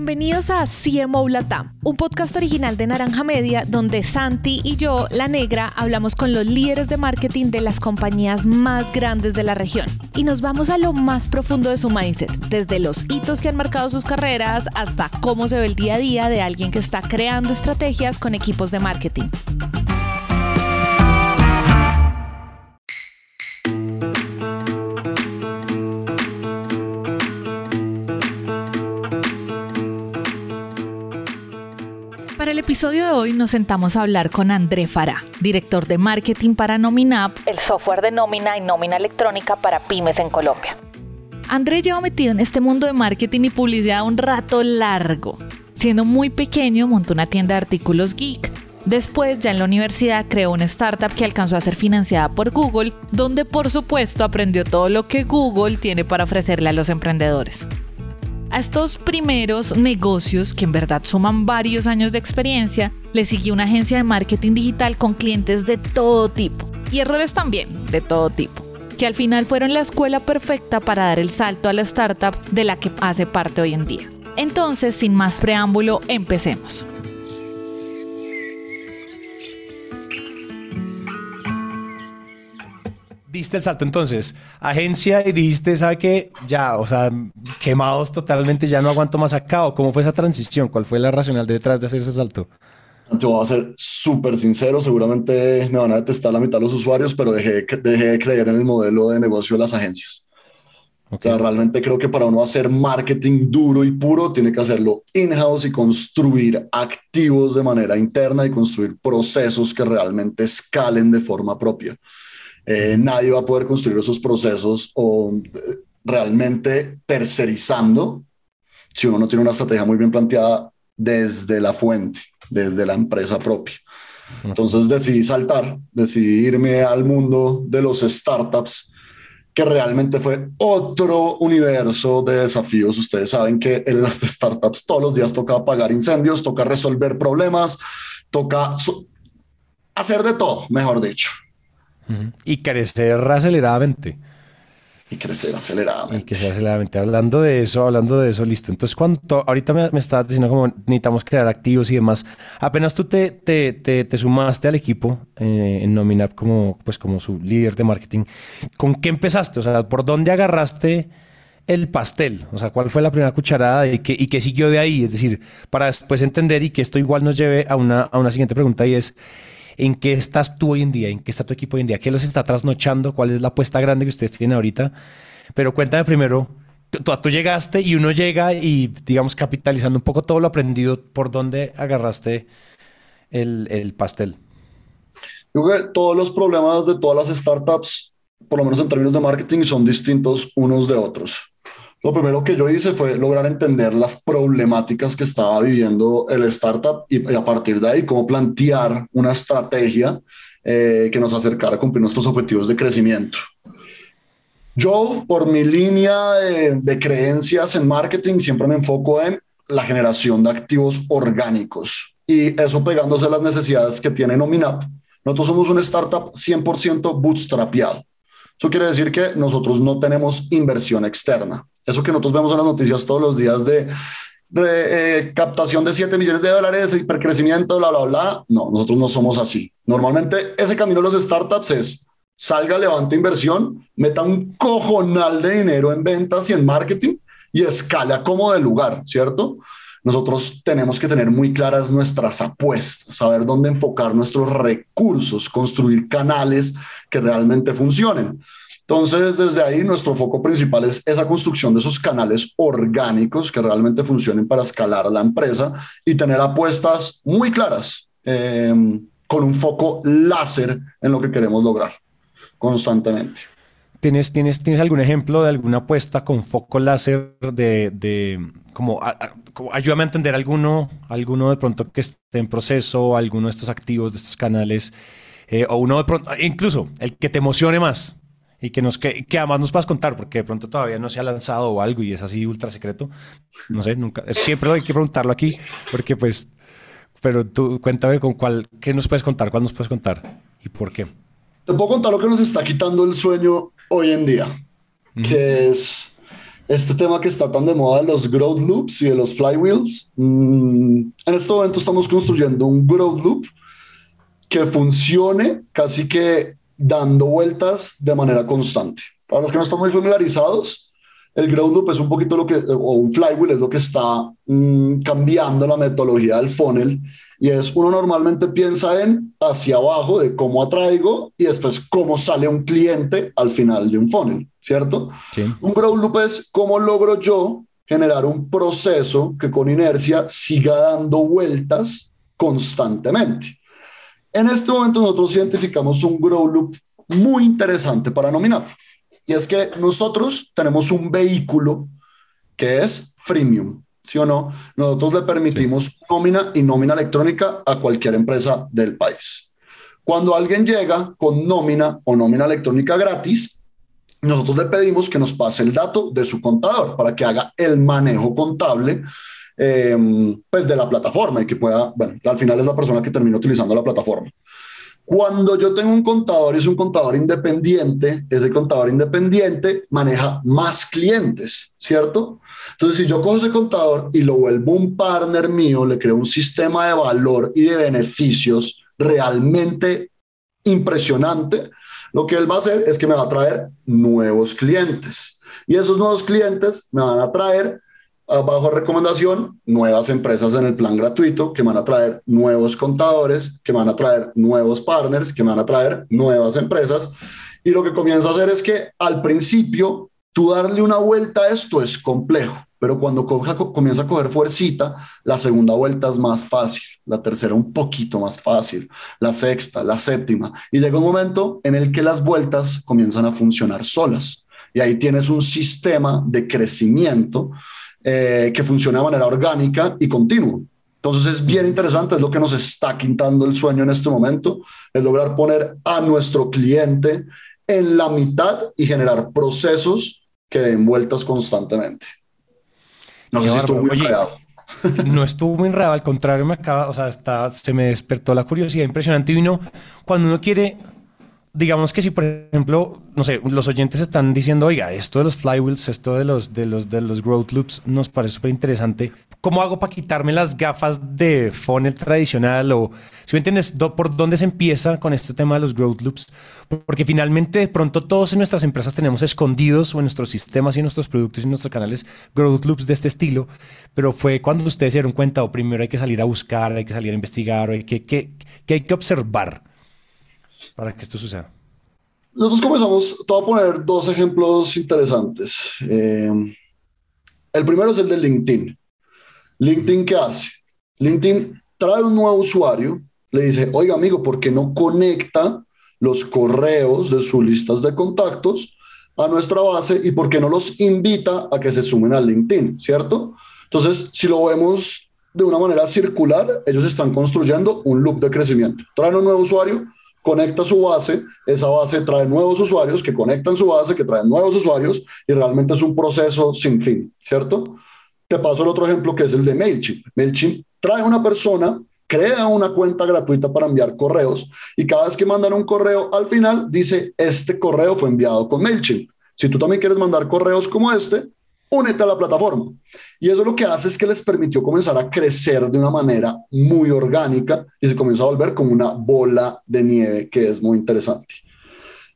Bienvenidos a CMO Latam, un podcast original de Naranja Media donde Santi y yo, la negra, hablamos con los líderes de marketing de las compañías más grandes de la región y nos vamos a lo más profundo de su mindset, desde los hitos que han marcado sus carreras hasta cómo se ve el día a día de alguien que está creando estrategias con equipos de marketing. Episodio de hoy nos sentamos a hablar con André Fará, director de marketing para Nominap, el software de nómina y nómina electrónica para pymes en Colombia. André lleva metido en este mundo de marketing y publicidad un rato largo. Siendo muy pequeño, montó una tienda de artículos geek. Después, ya en la universidad, creó una startup que alcanzó a ser financiada por Google, donde por supuesto aprendió todo lo que Google tiene para ofrecerle a los emprendedores. A estos primeros negocios, que en verdad suman varios años de experiencia, le siguió una agencia de marketing digital con clientes de todo tipo y errores también de todo tipo, que al final fueron la escuela perfecta para dar el salto a la startup de la que hace parte hoy en día. Entonces, sin más preámbulo, empecemos. Diste el salto entonces, agencia y dijiste, ¿sabe qué? Ya, o sea, quemados totalmente, ya no aguanto más acá. ¿O cómo fue esa transición? ¿Cuál fue la racional detrás de hacer ese salto? Yo voy a ser súper sincero, seguramente me van a detestar la mitad de los usuarios, pero dejé, dejé de creer en el modelo de negocio de las agencias. O sea, realmente creo que para uno hacer marketing duro y puro, tiene que hacerlo in-house y construir activos de manera interna y construir procesos que realmente escalen de forma propia. Eh, nadie va a poder construir esos procesos o eh, realmente tercerizando si uno no tiene una estrategia muy bien planteada desde la fuente, desde la empresa propia. Entonces decidí saltar, decidí irme al mundo de los startups, que realmente fue otro universo de desafíos. Ustedes saben que en las startups todos los días toca apagar incendios, toca resolver problemas, toca hacer de todo, mejor dicho. Y crecer aceleradamente. Y crecer aceleradamente. Y crecer aceleradamente. Hablando de eso, hablando de eso, listo. Entonces, cuando ahorita me, me estabas diciendo como necesitamos crear activos y demás, apenas tú te, te, te, sumaste al equipo eh, en Nominap como, pues, como su líder de marketing, ¿con qué empezaste? O sea, ¿por dónde agarraste el pastel? O sea, ¿cuál fue la primera cucharada y qué, y qué siguió de ahí? Es decir, para después entender y que esto igual nos lleve a una, a una siguiente pregunta y es... ¿En qué estás tú hoy en día? ¿En qué está tu equipo hoy en día? ¿Qué los está trasnochando? ¿Cuál es la apuesta grande que ustedes tienen ahorita? Pero cuéntame primero, tú, llegaste y uno llega y, digamos, capitalizando un poco todo lo aprendido, ¿por dónde agarraste el, el pastel? Yo creo que todos los problemas de todas las startups, por lo menos en términos de marketing, son distintos unos de otros. Lo primero que yo hice fue lograr entender las problemáticas que estaba viviendo el startup y, a partir de ahí cómo plantear una estrategia eh, que nos acercara a cumplir nuestros objetivos de crecimiento. Yo, por mi línea de, creencias en marketing, siempre me enfoco en la generación de activos orgánicos y eso pegándose a las necesidades que tiene Nominap. Nosotros somos una startup 100% bootstrapeado. Eso quiere decir que nosotros no tenemos inversión externa. Eso que nosotros vemos en las noticias todos los días de, eh, captación de 7 millones de dólares, hipercrecimiento, bla, bla, bla. No, nosotros no somos así. Normalmente ese camino de los startups es salga, levante inversión, meta un cojonal de dinero en ventas y en marketing y escala como de lugar, ¿cierto? Nosotros tenemos que tener muy claras nuestras apuestas, saber dónde enfocar nuestros recursos, construir canales que realmente funcionen. Entonces, desde ahí nuestro foco principal es esa construcción de esos canales orgánicos que realmente funcionen para escalar a la empresa y tener apuestas muy claras eh, con un foco láser en lo que queremos lograr constantemente. ¿Tienes, tienes, ¿Tienes algún ejemplo de alguna apuesta con foco láser de, de como, ayúdame a entender alguno, alguno de pronto que esté en proceso, alguno de estos activos, de estos canales, eh, o uno de pronto, incluso el que te emocione más? Y que, nos, que, que, además nos puedas contar, porque de pronto todavía no se ha lanzado o algo y es así ultra secreto. No sé, nunca. Siempre hay que preguntarlo aquí, porque pues. Pero tú cuéntame con cuál, ¿qué nos puedes contar? ¿Cuál nos puedes contar? ¿Y por qué? Te puedo contar lo que nos está quitando el sueño hoy en día, que es este tema que está tan de moda de los growth loops y de los flywheels. Mm, en este momento estamos construyendo un growth loop que funcione casi que dando vueltas de manera constante. Para los que no están muy familiarizados, el growth loop es un poquito lo que, o un flywheel es lo que está mm, cambiando la metodología del funnel y es uno normalmente piensa en hacia abajo de cómo atraigo y después cómo sale un cliente al final de un funnel, ¿cierto? Un growth loop es cómo logro yo generar un proceso que con inercia siga dando vueltas constantemente. En este momento nosotros identificamos un growth loop muy interesante para nominar. Y es que nosotros tenemos un vehículo que es freemium. ¿sí o no? Nosotros le permitimos nómina y nómina electrónica a cualquier empresa del país. Cuando alguien llega con nómina o nómina electrónica gratis, nosotros le pedimos que nos pase el dato de su contador para que haga el manejo contable em, pues de la plataforma y que pueda, bueno, al final es la persona que termina utilizando la plataforma. Cuando yo tengo un contador y es un contador independiente, ese contador independiente maneja más clientes, ¿cierto? Entonces, si yo cojo ese contador y lo vuelvo un partner mío, le creo un sistema de valor y de beneficios realmente impresionante, lo que él va a hacer es que me va a traer nuevos clientes. Y esos nuevos clientes me van a traer bajo recomendación, nuevas empresas en el plan gratuito que van a traer nuevos contadores, que van a traer nuevos partners, que van a traer nuevas empresas. Y lo que comienza a hacer es que al principio, tú darle una vuelta a esto es complejo, pero cuando comienza a coger fuercita, la segunda vuelta es más fácil, la tercera un poquito más fácil, la sexta, la séptima. Y llega un momento en el que las vueltas comienzan a funcionar solas. Y ahí tienes un sistema de crecimiento eh, que funciona de manera orgánica y continua. Entonces es bien interesante, es lo que nos está quitando el sueño en este momento, es lograr poner a nuestro cliente en la mitad y generar procesos que den vueltas constantemente. No sé si estuvo muy enredado. No estuvo muy enredado, al contrario, me acaba, o sea, está, se me despertó la curiosidad impresionante y vino cuando uno quiere digamos que si, por ejemplo, no sé, los oyentes están diciendo, oiga, esto de los flywheels, esto de los, de los, de los growth loops nos parece súper interesante. ¿Cómo hago para quitarme las gafas de funnel tradicional? O, si me entiendes, ¿por dónde se empieza con este tema de los growth loops? Porque finalmente, de pronto, todos en nuestras empresas tenemos escondidos o en nuestros sistemas y nuestros productos y nuestros canales growth loops de este estilo. Pero fue cuando ustedes se dieron cuenta, o primero hay que salir a buscar, hay que salir a investigar, o hay que, que hay que observar para que esto suceda? Nosotros comenzamos, te voy a poner dos ejemplos interesantes. Eh, el primero es el de LinkedIn. LinkedIn, ¿qué hace? LinkedIn trae un nuevo usuario, le dice, oiga amigo, ¿por qué no conecta los correos de sus listas de contactos a nuestra base y por qué no los invita a que se sumen a LinkedIn, ¿cierto? Entonces, si lo vemos de una manera circular, ellos están construyendo un loop de crecimiento. Traen un nuevo usuario, conecta su base, esa base trae nuevos usuarios que conectan su base, que traen nuevos usuarios y realmente es un proceso sin fin, ¿cierto? Te paso el otro ejemplo que es el de MailChimp. MailChimp trae una persona, crea una cuenta gratuita para enviar correos y cada vez que mandan un correo al final dice, este correo fue enviado con MailChimp. Si tú también quieres mandar correos como este, únete a la plataforma. Y eso lo que hace es que les permitió comenzar a crecer de una manera muy orgánica y se comenzó a volver como una bola de nieve que es muy interesante.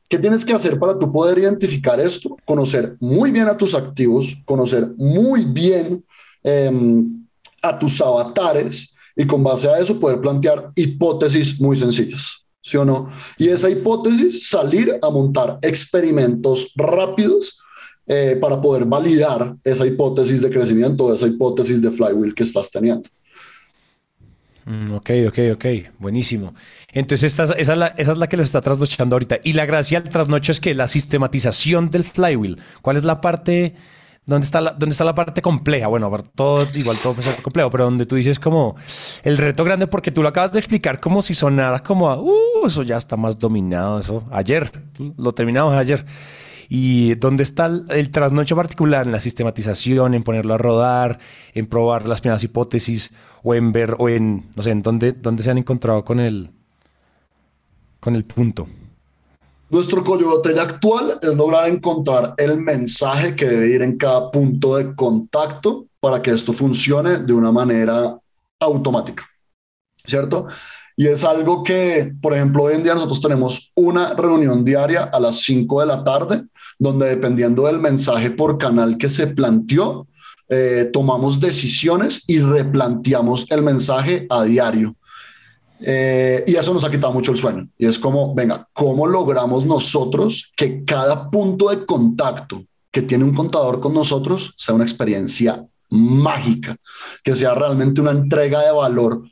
¿Qué tienes que hacer para tú poder identificar esto? Conocer muy bien a tus activos, conocer muy bien em, a tus avatares y con base a eso poder plantear hipótesis muy sencillas. ¿Sí o no? Y esa hipótesis, salir a montar experimentos rápidos eh, para poder validar esa hipótesis de crecimiento, esa hipótesis de flywheel que estás teniendo. Mm, ok, ok, ok, buenísimo. Entonces, esa, es la, que lo está trasnochando ahorita. Y la gracia del trasnocho es que la sistematización del flywheel, ¿cuál es la parte, dónde está la, dónde está la parte compleja? Bueno, todo, igual todo es complejo, pero donde tú dices como el reto grande, porque tú lo acabas de explicar como si sonara como, uh, eso ya está más dominado, eso. Ayer, lo terminamos ayer. ¿Y dónde está el, trasnocho particular? En la sistematización, en ponerlo a rodar, en probar las primeras hipótesis o en ver, o en, no sé, en dónde, dónde se han encontrado con el, con el punto. Nuestro cuello botella actual es lograr encontrar el mensaje que debe ir en cada punto de contacto para que esto funcione de una manera automática, ¿cierto? Y es algo que, por ejemplo, hoy en día nosotros tenemos una reunión diaria a las 5 de la tarde, donde dependiendo del mensaje por canal que se planteó, eh, tomamos decisiones y replanteamos el mensaje a diario. Eh, y eso nos ha quitado mucho el sueño. Y es como, venga, ¿cómo logramos nosotros que cada punto de contacto que tiene un contador con nosotros sea una experiencia mágica, que sea realmente una entrega de valor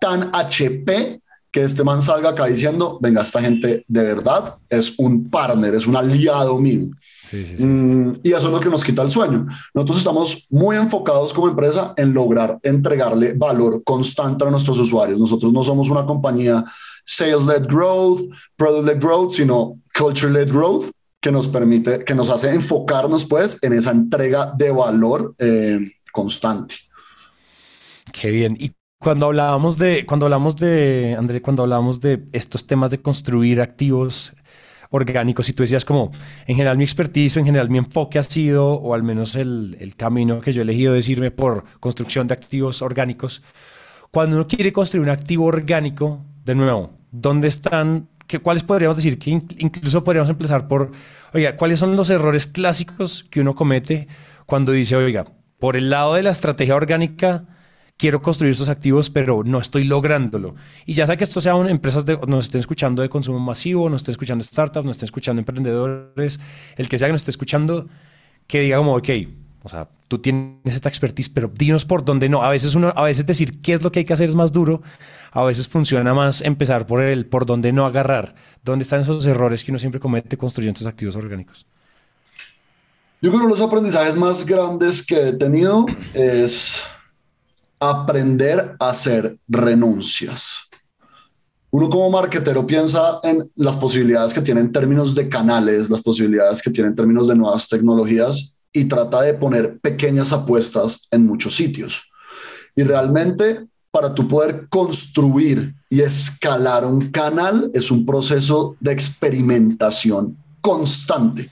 tan HP que este man salga acá diciendo, venga, esta gente de verdad es un partner, es un aliado mío. Mm, y eso es lo que nos quita el sueño. Nosotros estamos muy enfocados como empresa en lograr entregarle valor constante a nuestros usuarios. Nosotros no somos una compañía sales-led growth, product-led growth, sino culture-led growth que nos permite, que nos hace enfocarnos pues en esa entrega de valor eh, constante. Qué bien. Y cuando hablábamos de, cuando hablamos de, André, cuando hablábamos de estos temas de construir activos orgánicos y tú decías como, en general mi expertise o en general mi enfoque ha sido, o al menos el, el camino que yo he elegido es irme por construcción de activos orgánicos. Cuando uno quiere construir un activo orgánico, de nuevo, ¿dónde están? ¿Qué, ¿Cuáles podríamos decir? Que incluso podríamos empezar por, oiga, ¿cuáles son los errores clásicos que uno comete cuando dice, oiga, por el lado de la estrategia orgánica, quiero construir estos activos, pero no estoy lográndolo. Y ya sea que esto sean empresas de, nos estén escuchando de consumo masivo, nos estén escuchando startups, nos estén escuchando emprendedores, el que sea que nos esté escuchando, que diga como, ok, o sea, tú tienes esta expertise, pero dinos por dónde no. A veces uno, a veces decir qué es lo que hay que hacer es más duro. A veces funciona más empezar por el por dónde no agarrar. ¿Dónde están esos errores que uno siempre comete construyendo estos activos orgánicos? Yo creo que los aprendizajes más grandes que he tenido es aprender a hacer renuncias. Uno como marketero piensa en las posibilidades que tiene en términos de canales, las posibilidades que tiene en términos de nuevas tecnologías y trata de poner pequeñas apuestas en muchos sitios. Y realmente para tú poder construir y escalar un canal es un proceso de experimentación constante.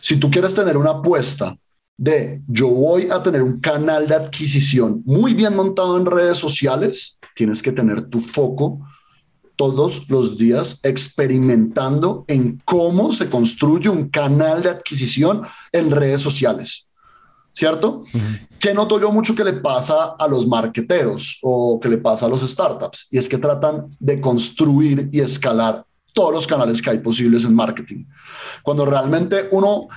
Si tú quieres tener una apuesta de yo voy a tener un canal de adquisición muy bien montado en redes sociales, tienes que tener tu foco todos los días experimentando en cómo se construye un canal de adquisición en redes sociales. ¿Cierto? Que noto yo mucho que le pasa a los marqueteros o que le pasa a los startups y es que tratan de construir y escalar todos los canales que hay posibles en marketing. Cuando realmente uno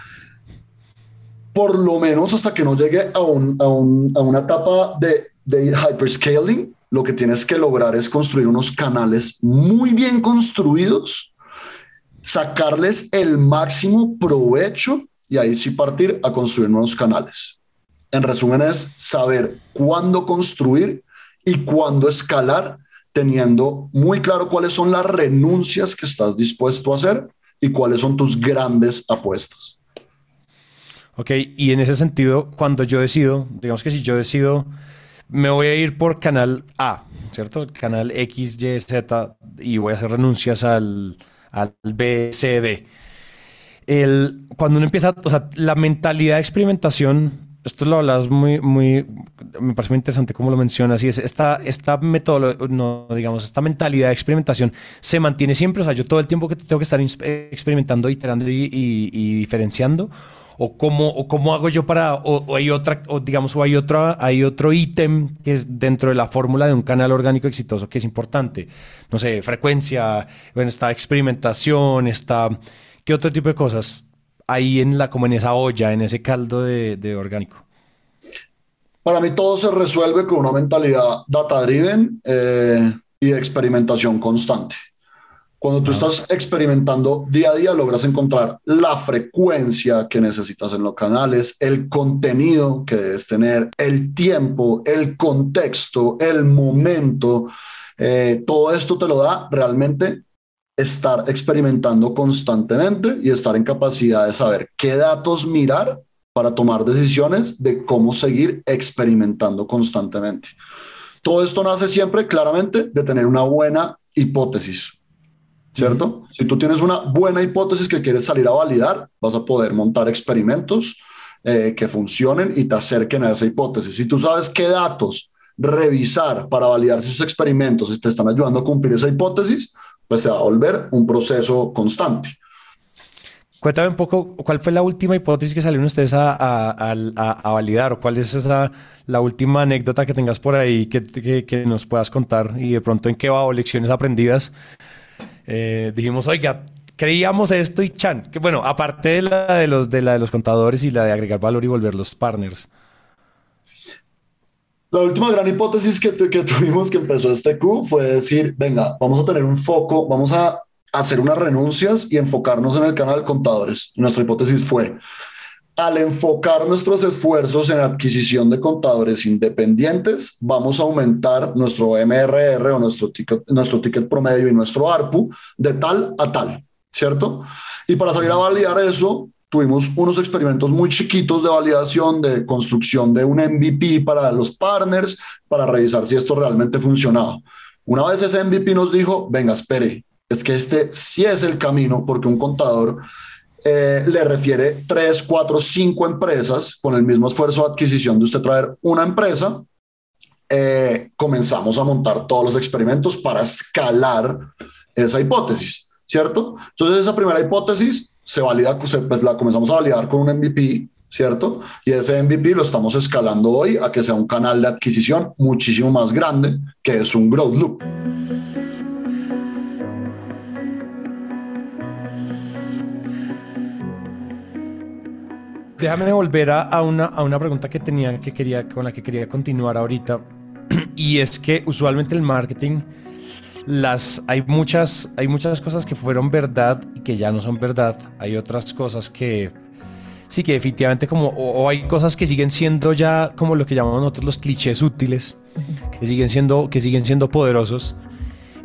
por lo menos hasta que no llegue a, una etapa de, de hyperscaling, lo que tienes que lograr es construir unos canales muy bien construidos, sacarles el máximo provecho y ahí sí partir a construir nuevos canales. En resumen es saber cuándo construir y cuándo escalar, teniendo muy claro cuáles son las renuncias que estás dispuesto a hacer y cuáles son tus grandes apuestas. Ok, y en ese sentido, cuando yo decido, digamos que si yo decido, me voy a ir por canal A, ¿cierto? Canal X, Y, Z, y voy a hacer renuncias al, al B, C, D. El, cuando uno empieza, o sea, la mentalidad de experimentación, esto lo hablas muy, muy, me parece muy interesante cómo lo mencionas, y es esta, esta metodología, no, digamos, esta mentalidad de experimentación se mantiene siempre, o sea, yo todo el tiempo que tengo que estar experimentando, iterando y, y diferenciando, o cómo, o cómo hago yo para, o, hay otra, o digamos, o hay otro, hay otro ítem que es dentro de la fórmula de un canal orgánico exitoso que es importante. No sé, frecuencia, bueno, está experimentación, está, ¿qué otro tipo de cosas hay en la, como en esa olla, en ese caldo de, de orgánico? Para mí todo se resuelve con una mentalidad data-driven eh, y experimentación constante. Cuando tú estás experimentando día a día, logras encontrar la frecuencia que necesitas en los canales, el contenido que debes tener, el tiempo, el contexto, el momento. Eh, todo esto te lo da realmente estar experimentando constantemente y estar en capacidad de saber qué datos mirar para tomar decisiones de cómo seguir experimentando constantemente. Todo esto nace siempre claramente de tener una buena hipótesis, ¿cierto? Si tú tienes una buena hipótesis que quieres salir a validar, vas a poder montar experimentos eh, que funcionen y te acerquen a esa hipótesis. Si tú sabes qué datos revisar para validar si esos experimentos te están ayudando a cumplir esa hipótesis, pues se va a volver un proceso constante. Cuéntame un poco, ¿cuál fue la última hipótesis que salieron ustedes a, validar? ¿O cuál es esa, la última anécdota que tengas por ahí que, que, nos puedas contar? Y de pronto, ¿en qué va o lecciones aprendidas? Eh, dijimos, oiga, creíamos esto y chan. Que bueno, aparte de la de, los, de la de los contadores y la de agregar valor y volver los partners. La última gran hipótesis que, que tuvimos que empezó este Q fue decir, venga, vamos a tener un foco, vamos a hacer unas renuncias y enfocarnos en el canal de contadores. Nuestra hipótesis fue, al enfocar nuestros esfuerzos en adquisición de contadores independientes, vamos a aumentar nuestro MRR o nuestro ticket, nuestro ticket promedio y nuestro ARPU de tal a tal, ¿cierto? Y para salir a validar eso, tuvimos unos experimentos muy chiquitos de validación, de construcción de un MVP para los partners, para revisar si esto realmente funcionaba. Una vez ese MVP nos dijo, venga, espere, es que este sí es el camino porque un contador eh, le refiere tres, cuatro, cinco empresas con el mismo esfuerzo de adquisición de usted traer una empresa. Eh, comenzamos a montar todos los experimentos para escalar esa hipótesis, ¿cierto? Entonces esa primera hipótesis se valida, pues la comenzamos a validar con un MVP, ¿cierto? Y ese MVP lo estamos escalando hoy a que sea un canal de adquisición muchísimo más grande, que es un growth loop. Déjame volver a, una, a una pregunta que tenía, que quería, con la que quería continuar ahorita. Y es que usualmente el marketing, las, hay, muchas, hay muchas cosas que fueron verdad y que ya no son verdad. Hay otras cosas que sí que definitivamente como, o, hay cosas que siguen siendo ya como lo que llamamos nosotros los clichés útiles, que siguen siendo, que siguen siendo poderosos.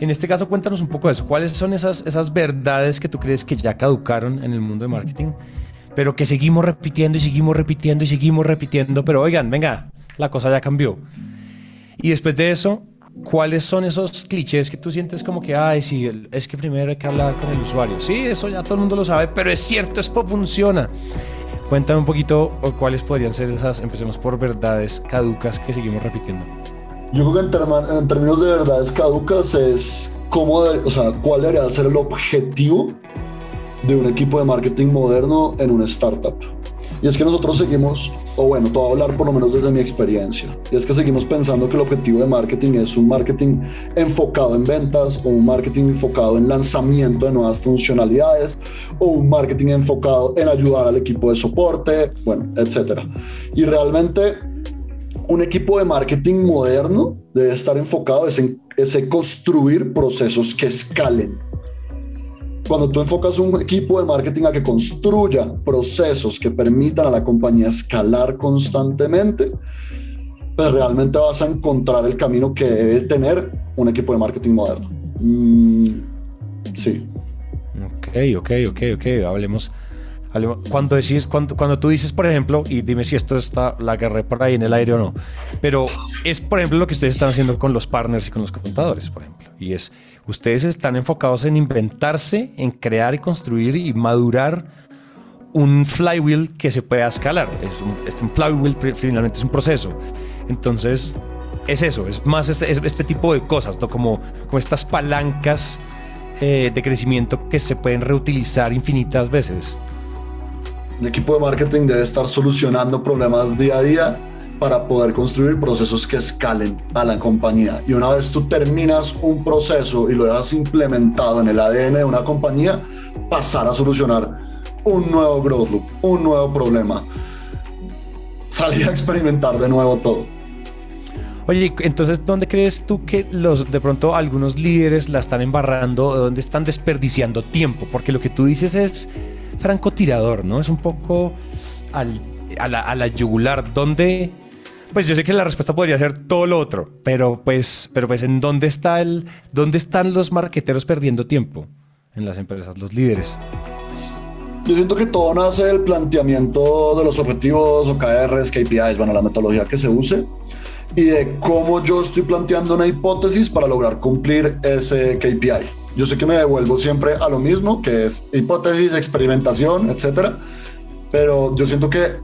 En este caso, cuéntanos un poco de eso. ¿Cuáles son esas, esas verdades que tú crees que ya caducaron en el mundo de marketing? Pero que seguimos repitiendo y seguimos repitiendo y seguimos repitiendo, pero oigan, venga, la cosa ya cambió. Y después de eso, ¿cuáles son esos clichés que tú sientes como que, ay, sí, es que primero hay que hablar con el usuario? Sí, eso ya todo el mundo lo sabe, pero es cierto, esto funciona. Cuéntame un poquito cuáles podrían ser esas, empecemos por verdades caducas que seguimos repitiendo. Yo creo que en, términos de verdades caducas es cómo, o sea, cuál debería ser el objetivo de un equipo de marketing moderno en una startup. Y es que nosotros seguimos, o bueno, todo hablar por lo menos desde mi experiencia, y es que seguimos pensando que el objetivo de marketing es un marketing enfocado en ventas o un marketing enfocado en lanzamiento de nuevas funcionalidades o un marketing enfocado en ayudar al equipo de soporte, bueno, etcétera. Y realmente un equipo de marketing moderno debe estar enfocado en, en construir procesos que escalen cuando tú enfocas un equipo de marketing a que construya procesos que permitan a la compañía escalar constantemente, pues realmente vas a encontrar el camino que debe tener un equipo de marketing moderno. Mm, sí. Ok, ok, ok, ok. Hablemos cuando, decís, cuando, cuando tú dices, por ejemplo, y dime si esto está, la agarré por ahí en el aire o no, pero es, por ejemplo, lo que ustedes están haciendo con los partners y con los contadores, por ejemplo. Y es, ustedes están enfocados en inventarse, en crear y construir y madurar un flywheel que se pueda escalar. Es un, flywheel finalmente es un proceso. Entonces, es eso, es más este, este tipo de cosas, ¿no? como, como estas palancas eh, de crecimiento que se pueden reutilizar infinitas veces. El equipo de marketing debe estar solucionando problemas día a día para poder construir procesos que escalen a la compañía. Y una vez tú terminas un proceso y lo has implementado en el ADN de una compañía, pasar a solucionar un nuevo growth loop, un nuevo problema. Salir a experimentar de nuevo todo. Oye, entonces, ¿dónde crees tú que los de pronto algunos líderes la están embarrando, dónde están desperdiciando tiempo? Porque lo que tú dices es francotirador, ¿no? Es un poco al, a, la, a la yugular, donde... Pues yo sé que la respuesta podría ser todo lo otro, pero pues, pero pues ¿en dónde está el, dónde están los marqueteros perdiendo tiempo en las empresas, los líderes? Yo siento que todo nace del planteamiento de los objetivos, OKRs, KPIs, bueno, la metodología que se use y de cómo yo estoy planteando una hipótesis para lograr cumplir ese KPI. Yo sé que me devuelvo siempre a lo mismo, que es hipótesis, experimentación, etcétera, pero yo siento que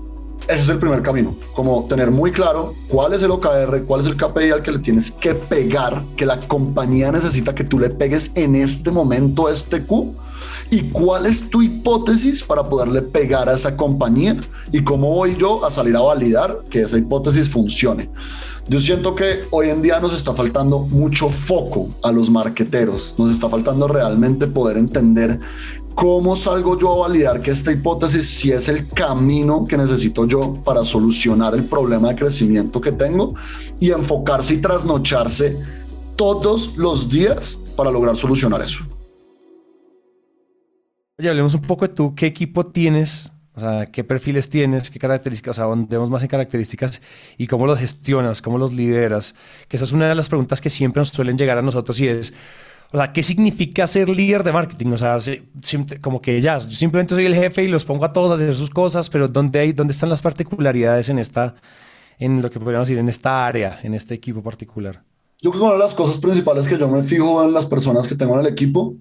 ese es el primer camino, como tener muy claro cuál es el OKR, cuál es el KPI al que le tienes que pegar, que la compañía necesita que tú le pegues en este momento este Q y cuál es tu hipótesis para poderle pegar a esa compañía y cómo voy yo a salir a validar que esa hipótesis funcione. Yo siento que hoy en día nos está faltando mucho foco a los marqueteros, nos está faltando realmente poder entender ¿Cómo salgo yo a validar que esta hipótesis si es el camino que necesito yo para solucionar el problema de crecimiento que tengo y enfocarse y trasnocharse todos los días para lograr solucionar eso? Oye, hablemos un poco de tú, ¿qué equipo tienes? O sea, ¿qué perfiles tienes? ¿Qué características? O sea, ¿dónde vemos más en características? ¿Y cómo los gestionas? ¿Cómo los lideras? Que esa es una de las preguntas que siempre nos suelen llegar a nosotros y es, o sea, ¿qué significa ser líder de marketing? O sea, como que ya, yo simplemente soy el jefe y los pongo a todos a hacer sus cosas, pero ¿dónde, hay, dónde están las particularidades en esta, en lo que podríamos decir, en esta área, en este equipo particular? Yo creo que una de las cosas principales que yo me fijo en las personas que tengo en el equipo,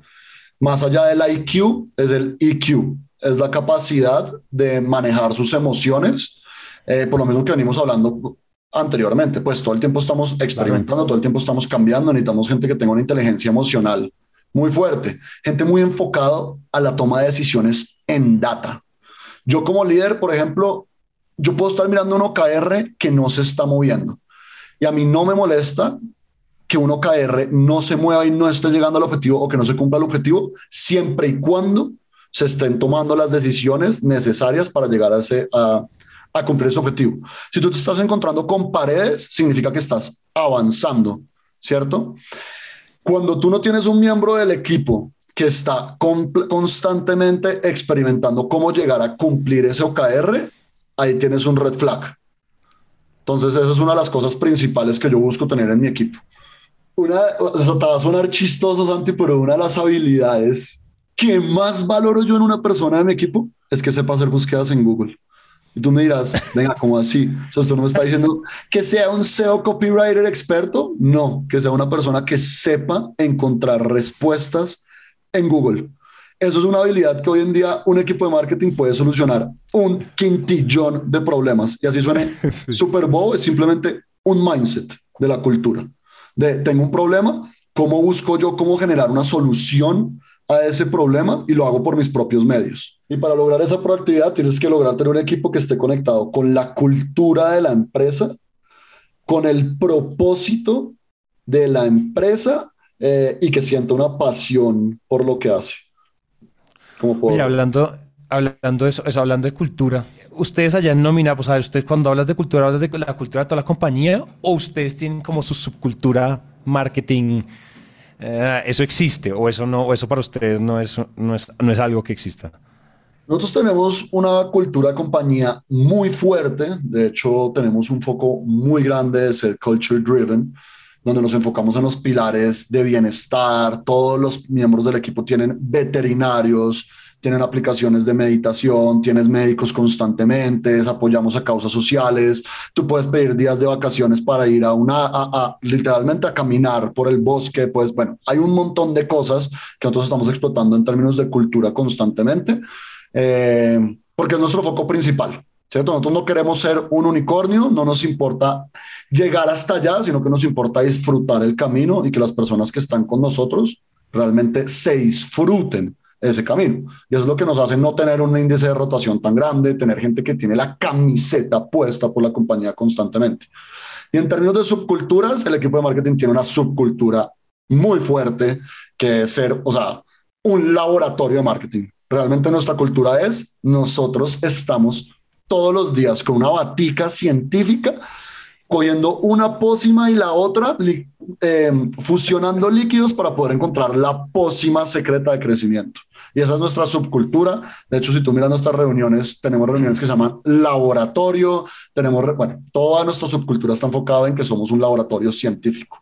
más allá del IQ, es el EQ, es la capacidad de manejar sus emociones, eh, por lo menos que venimos hablando anteriormente, pues todo el tiempo estamos experimentando, todo el tiempo estamos cambiando, necesitamos gente que tenga una inteligencia emocional muy fuerte, gente muy enfocado a la toma de decisiones en data. Yo como líder, por ejemplo, yo puedo estar mirando un OKR que no se está moviendo y a mí no me molesta que un OKR no se mueva y no esté llegando al objetivo o que no se cumpla el objetivo, siempre y cuando se estén tomando las decisiones necesarias para llegar a ese, a, a cumplir ese objetivo. Si tú te estás encontrando con paredes, significa que estás avanzando, ¿cierto? Cuando tú no tienes un miembro del equipo que está constantemente experimentando cómo llegar a cumplir ese OKR, ahí tienes un red flag. Entonces, esa es una de las cosas principales que yo busco tener en mi equipo. Una, o sea, te va a sonar chistoso, Santi, pero una de las habilidades que más valoro yo en una persona de mi equipo es que sepa hacer búsquedas en Google. Y tú me dirás, venga, ¿cómo así? O sea, no me está diciendo que sea un SEO copywriter experto. No, que sea una persona que sepa encontrar respuestas en Google. Eso es una habilidad que hoy en día un equipo de marketing puede solucionar un quintillón de problemas. Y así suene súper bobo, es simplemente un mindset de la cultura. De tengo un problema, ¿cómo busco yo cómo generar una solución a ese problema y lo hago por mis propios medios. Y para lograr esa proactividad tienes que lograr tener un equipo que esté conectado con la cultura de la empresa, con el propósito de la empresa eh, y que sienta una pasión por lo que hace. Mira, hablando, hablando de eso, hablando de cultura, ustedes allá en Nómina, pues a ver, usted cuando hablas de cultura, hablas de la cultura de toda la compañía o ustedes tienen como su subcultura marketing eh, ¿Eso existe o eso, no, eso para ustedes no es, no, es, no es algo que exista? Nosotros tenemos una cultura compañía muy fuerte, de hecho tenemos un foco muy grande de ser culture driven, donde nos enfocamos en los pilares de bienestar, todos los miembros del equipo tienen veterinarios, tienen aplicaciones de meditación, tienes médicos constantemente, apoyamos a causas sociales, tú puedes pedir días de vacaciones para ir a una, a, literalmente a caminar por el bosque, pues bueno, hay un montón de cosas que nosotros estamos explotando en términos de cultura constantemente, eh, porque es nuestro foco principal. ¿Cierto? Nosotros no queremos ser un unicornio, no nos importa llegar hasta allá, sino que nos importa disfrutar el camino y que las personas que están con nosotros realmente se disfruten ese camino. Y eso es lo que nos hace no tener un índice de rotación tan grande, tener gente que tiene la camiseta puesta por la compañía constantemente. Y en términos de subculturas, el equipo de marketing tiene una subcultura muy fuerte que es ser, o sea, un laboratorio de marketing. Realmente nuestra cultura es, nosotros estamos todos los días con una batica científica cogiendo una pócima y la otra, eh, fusionando líquidos para poder encontrar la pócima secreta de crecimiento. Y esa es nuestra subcultura. De hecho, si tú miras nuestras reuniones, tenemos reuniones que se llaman laboratorio, tenemos, bueno, toda nuestra subcultura está enfocada en que somos un laboratorio científico.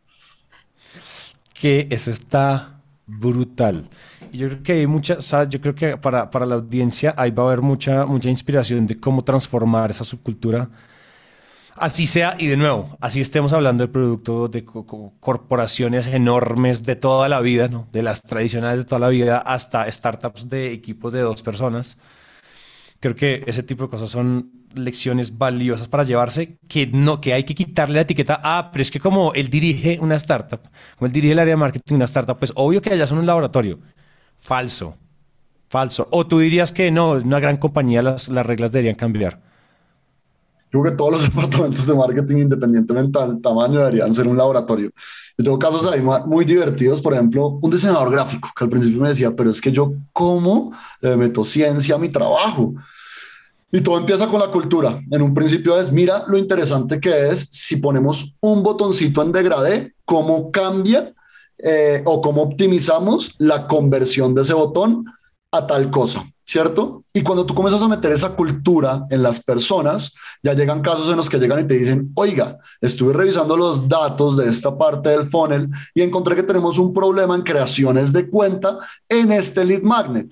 Que eso está brutal. Yo creo que hay mucha, yo creo que para, para la audiencia ahí va a haber mucha, mucha inspiración de cómo transformar esa subcultura Así sea, y de nuevo, así estemos hablando de productos de corporaciones enormes de toda la vida, ¿no? de las tradicionales de toda la vida, hasta startups de equipos de dos personas. Creo que ese tipo de cosas son lecciones valiosas para llevarse, que, no, que hay que quitarle la etiqueta, ah, pero es que como él dirige una startup, como él dirige el área de marketing de una startup, pues obvio que allá son un laboratorio. Falso, falso. O tú dirías que no, una gran compañía las, las reglas deberían cambiar. Yo creo que todos los departamentos de marketing, independientemente del tamaño, deberían ser un laboratorio. Yo tengo casos ahí muy divertidos, por ejemplo, un diseñador gráfico que al principio me decía, pero es que yo, ¿cómo le meto ciencia a mi trabajo? Y todo empieza con la cultura. En un principio es, mira lo interesante que es si ponemos un botoncito en degradé, cómo cambia eh, o cómo optimizamos la conversión de ese botón a tal cosa. ¿Cierto? Y cuando tú comienzas a meter esa cultura en las personas, ya llegan casos en los que llegan y te dicen, oiga, estuve revisando los datos de esta parte del funnel y encontré que tenemos un problema en creaciones de cuenta en este lead magnet.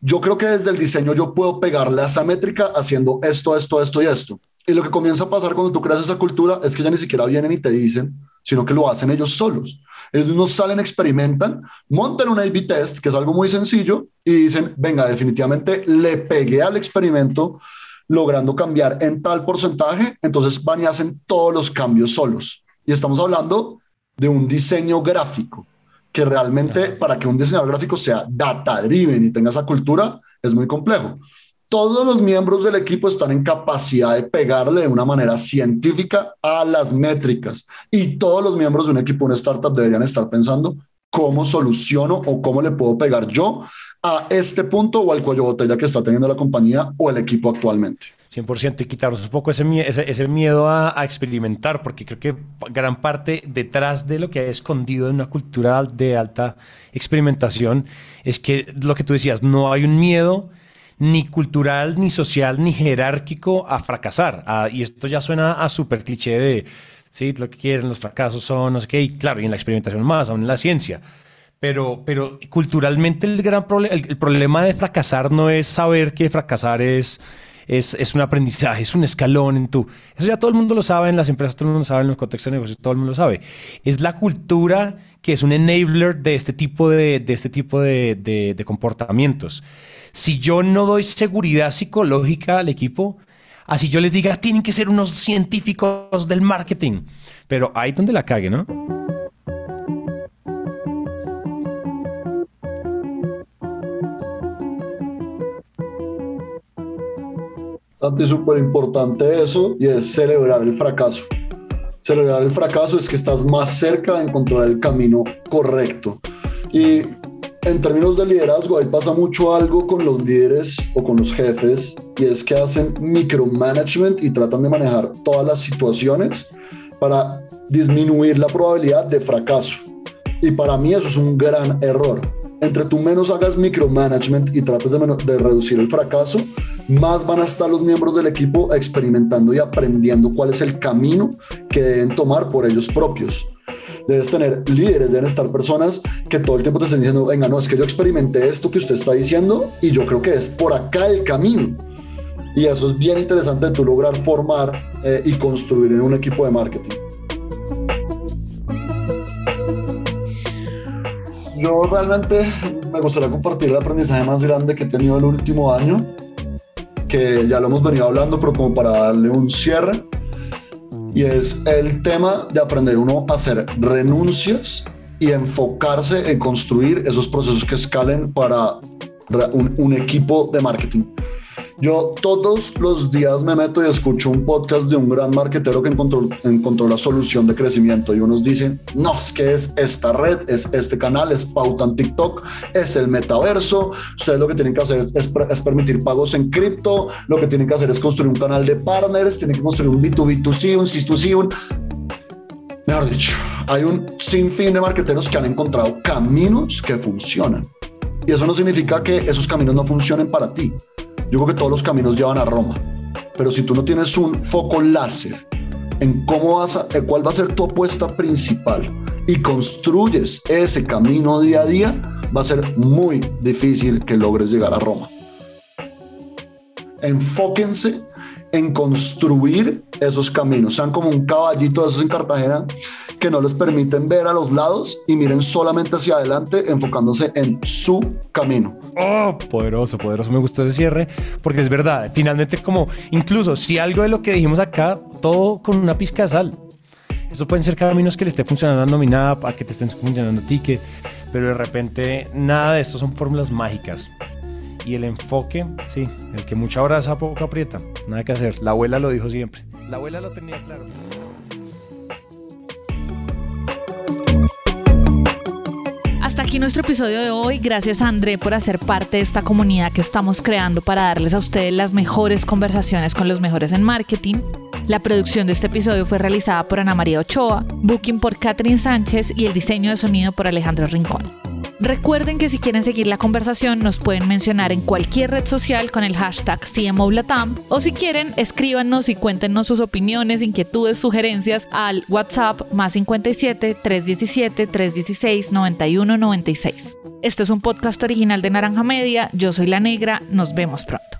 Yo creo que desde el diseño yo puedo pegarle a esa métrica haciendo esto, esto, esto y esto. Y lo que comienza a pasar cuando tú creas esa cultura es que ya ni siquiera vienen y te dicen, sino que lo hacen ellos solos. Ellos mismos salen, experimentan, montan un A-B test, que es algo muy sencillo, y dicen, venga, definitivamente le pegué al experimento logrando cambiar en tal porcentaje, entonces van y hacen todos los cambios solos. Y estamos hablando de un diseño gráfico, que realmente para que un diseñador gráfico sea data driven y tenga esa cultura, es muy complejo todos los miembros del equipo están en capacidad de pegarle de una manera científica a las métricas y todos los miembros de un equipo, una startup deberían estar pensando cómo soluciono o cómo le puedo pegar yo a este punto o al cuello botella que está teniendo la compañía o el equipo actualmente. 100% y quitarnos un poco ese, ese, miedo a, a, experimentar, porque creo que gran parte detrás de lo que ha escondido en una cultura de alta experimentación es que lo que tú decías, no hay un miedo ni cultural, ni social, ni jerárquico a fracasar. y esto ya suena a súper cliché de, sí, lo que quieren los fracasos son, no sé qué, y claro, y en la experimentación más, aún en la ciencia. Pero, pero culturalmente el gran problema, el, problema de fracasar no es saber que fracasar es, es, es, un aprendizaje, es un escalón en tu... Eso ya todo el mundo lo sabe, en las empresas todo el mundo lo sabe, en los contextos de negocios todo el mundo lo sabe. Es la cultura que es un enabler de este tipo de, de este tipo de, de comportamientos. Si yo no doy seguridad psicológica al equipo, así yo les diga, tienen que ser unos científicos del marketing. Pero ahí donde la cague, ¿no? Es súper importante eso y es celebrar el fracaso. Celebrar el fracaso es que estás más cerca de encontrar el camino correcto. Y en términos de liderazgo, ahí pasa mucho algo con los líderes o con los jefes, y es que hacen micromanagement y tratan de manejar todas las situaciones para disminuir la probabilidad de fracaso. Y para mí eso es un gran error. Entre tú menos hagas micromanagement y trates de, de reducir el fracaso, más van a estar los miembros del equipo experimentando y aprendiendo cuál es el camino que deben tomar por ellos propios debes tener líderes, deben estar personas que todo el tiempo te estén diciendo, venga, no, es que yo experimenté esto que usted está diciendo y yo creo que es por acá el camino. Y eso es bien interesante de tú lograr formar eh, y construir en un equipo de marketing. Yo realmente me gustaría compartir el aprendizaje más grande que he tenido el último año, que ya lo hemos venido hablando, pero como para darle un cierre y es el tema de aprender uno a hacer renuncias y enfocarse en construir esos procesos que escalen para un, un equipo de marketing. Yo todos los días me meto y escucho un podcast de un gran marketero que encontró, la solución de crecimiento y unos dicen, no, es que es esta red, es este canal, es pauta en TikTok, es el metaverso, ustedes lo que tienen que hacer es, permitir pagos en cripto, lo que tienen que hacer es construir un canal de partners, tienen que construir un B2B2C, un C2C, un... Mejor dicho, hay un sinfín de marketeros que han encontrado caminos que funcionan. Y eso no significa que esos caminos no funcionen para ti. Yo creo que todos los caminos llevan a Roma, pero si tú no tienes un foco láser en cómo vas a, cuál va a ser tu apuesta principal y construyes ese camino día a día, va a ser muy difícil que logres llegar a Roma. Enfóquense en construir esos caminos, sean como un caballito de esos en Cartagena que no les permiten ver a los lados y miren solamente hacia adelante enfocándose en su camino. Oh, poderoso, poderoso. Me gustó ese cierre porque es verdad. Finalmente, como incluso si algo de lo que dijimos acá, todo con una pizca de sal. Eso pueden ser caminos que le esté funcionando a Nominap, a que te estén funcionando a ti, que, pero de repente nada de esto son fórmulas mágicas. Y el enfoque, sí, el que mucha abraza, poco aprieta. Nada que hacer. La abuela lo dijo siempre. La abuela lo tenía claro. Hasta aquí nuestro episodio de hoy. Gracias a André por hacer parte de esta comunidad que estamos creando para darles a ustedes las mejores conversaciones con los mejores en marketing. La producción de este episodio fue realizada por Ana María Ochoa, booking por Catherine Sánchez y el diseño de sonido por Alejandro Rincón. Recuerden que si quieren seguir la conversación nos pueden mencionar en cualquier red social con el hashtag CMOLATAM o si quieren escríbanos y cuéntenos sus opiniones, inquietudes, sugerencias al WhatsApp más 57 317 316 9196. Este es un podcast original de Naranja Media, yo soy La Negra, nos vemos pronto.